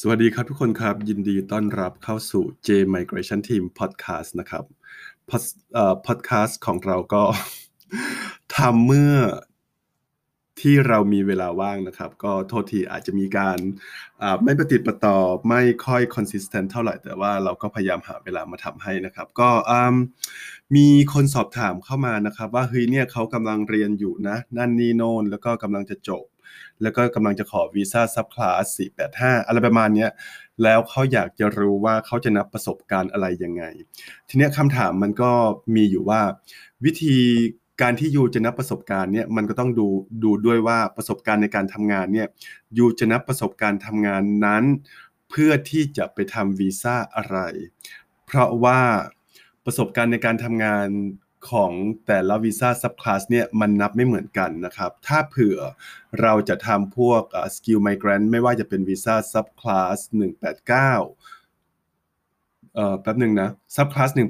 สวัสดีครับทุกคนครับ ยินดีต้อนรับเข้าสู่ J Migration Team Podcast นะครับพอดแคสต์ของเราก็ทำเมื่อที่เรามีเวลาว่างนะครับ ก็โทษทีอาจจะมีการไม่ประติดประต่อไม่ค่อย consistent เท่าไหร่ แต่ว่าเราก็พยายามหาเวลามาทำให้นะครับ ก็มีคนสอบถามเข้ามานะครับ ว่าเฮ้ยเนี่ยเขากำลังเรียนอยู่นะ นั่นนี่โน่นแล้วก็กำลังจะจบ แล้วก็กำลังจะขอวีซ่าซับคลาส485 อะไรประมาณนี้แล้วเขาอยากจะรู้ว่าเขาจะนับประสบการณ์อะไรยังไง ทีนี้คำถามมันก็มีอยู่ว่า วิธีการที่ยูจะนับประสบการณ์เนี่ยมันก็ต้องดูดูด้วยว่าประสบการณ์ในการทำงานเนี่ยยูจะนับประสบการณ์ทำงานนั้น เพื่อที่จะไปทำวีซ่าอะไร เพราะว่าประสบการณ์ในการทำงาน ของแต่ละวีซ่า subclass เนี่ยมันนับไม่เหมือนกันนะครับ ถ้าเผื่อเราจะทำพวก skilled migrant ไม่ว่าจะเป็นวีซ่า subclass 189เอ่อแป๊บหนึ่งนะ subclass 189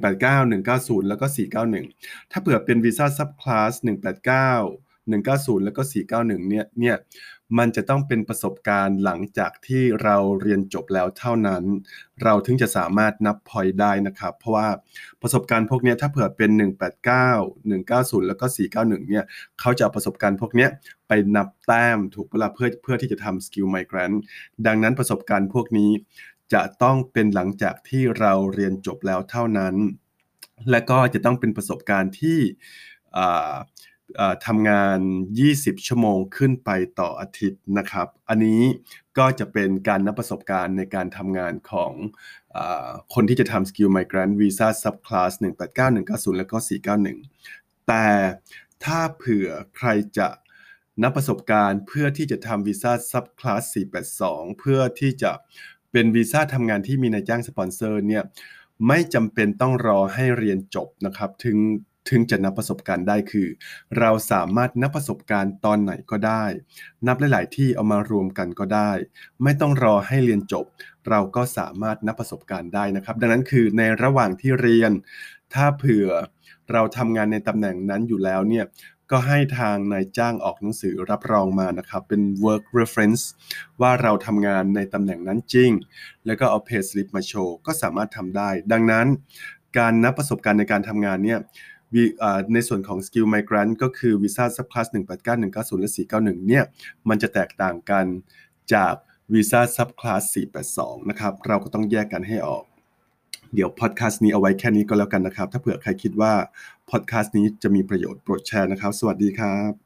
190 แล้วก็ 491 ถ้าเผื่อเป็นวีซ่า subclass 189 190 แล้วก็ 491 เนี่ยเนี่ย มันจะต้องเป็นประสบการณ์หลังจากที่เราเรียนจบแล้วเท่านั้น เราถึงจะสามารถนับพอยได้นะครับ เพราะว่าประสบการณ์พวกนี้ถ้าเผื่อเป็น 189 190 แล้วก็ 491 เนี่ยเขาจะเอาประสบการณ์พวกนี้ไปนับแต้มถูกเวลาเพื่อเพื่อที่จะทำสกิลไมเกรนดังนั้นประสบการณ์พวกนี้จะต้องเป็นหลังจากที่เราเรียนจบแล้วเท่านั้น และก็จะต้องเป็นประสบการณ์ที่ ทำงาน 20 ชั่วโมงขึ้นไปต่ออาทิตย์นะครับ อันนี้ก็จะเป็นการนับประสบการณ์ในการทำงานของอคนที่จะทำ Skill Migrant Visa Subclass 189 190 แล้วก็ 491 แต่ถ้าเผื่อใครจะนับประสบการณ์เพื่อที่จะทำวีซ่า Subclass 482 เพื่อที่จะเป็นวีซ่าทำงานที่มีนายจ้างสปอนเซอร์เนี่ยไม่จำเป็นต้องรอให้เรียนจบนะครับ ถึง ถึงจะนับประสบการณ์ได้คือ เราสามารถนับประสบการณ์ตอนไหนก็ได้ นับหลาย ๆ ที่เอามารวมกันก็ได้ ไม่ต้องรอให้เรียนจบ เราก็สามารถนับประสบการณ์ได้นะครับ ดังนั้นคือในระหว่างที่เรียน ถ้าเผื่อเราทำงานในตำแหน่งนั้นอยู่แล้วเนี่ยก็ให้ทางนายจ้างออกหนังสือรับรองมานะครับเป็น work reference ว่าเราทำงานในตำแหน่งนั้นจริง แล้วก็เอา pay slip มาโชว์ ก็สามารถทำได้ ดังนั้น การนับประสบการณ์ในการทำงานเนี่ย ในส่วนของ Skill Migrant ก็คือ Visa Subclass 189 190 และ 491 เนี่ย มันจะแตกต่างกันจาก Visa Subclass 482 นะครับ เราก็ต้องแยกกันให้ออก เดี๋ยวพอดแคสต์นี้เอาไว้แค่นี้ก็แล้วกันนะครับ ถ้าเผื่อใครคิดว่าพอดแคสต์นี้จะมีประโยชน์โปรดแชร์นะครับ สวัสดีครับ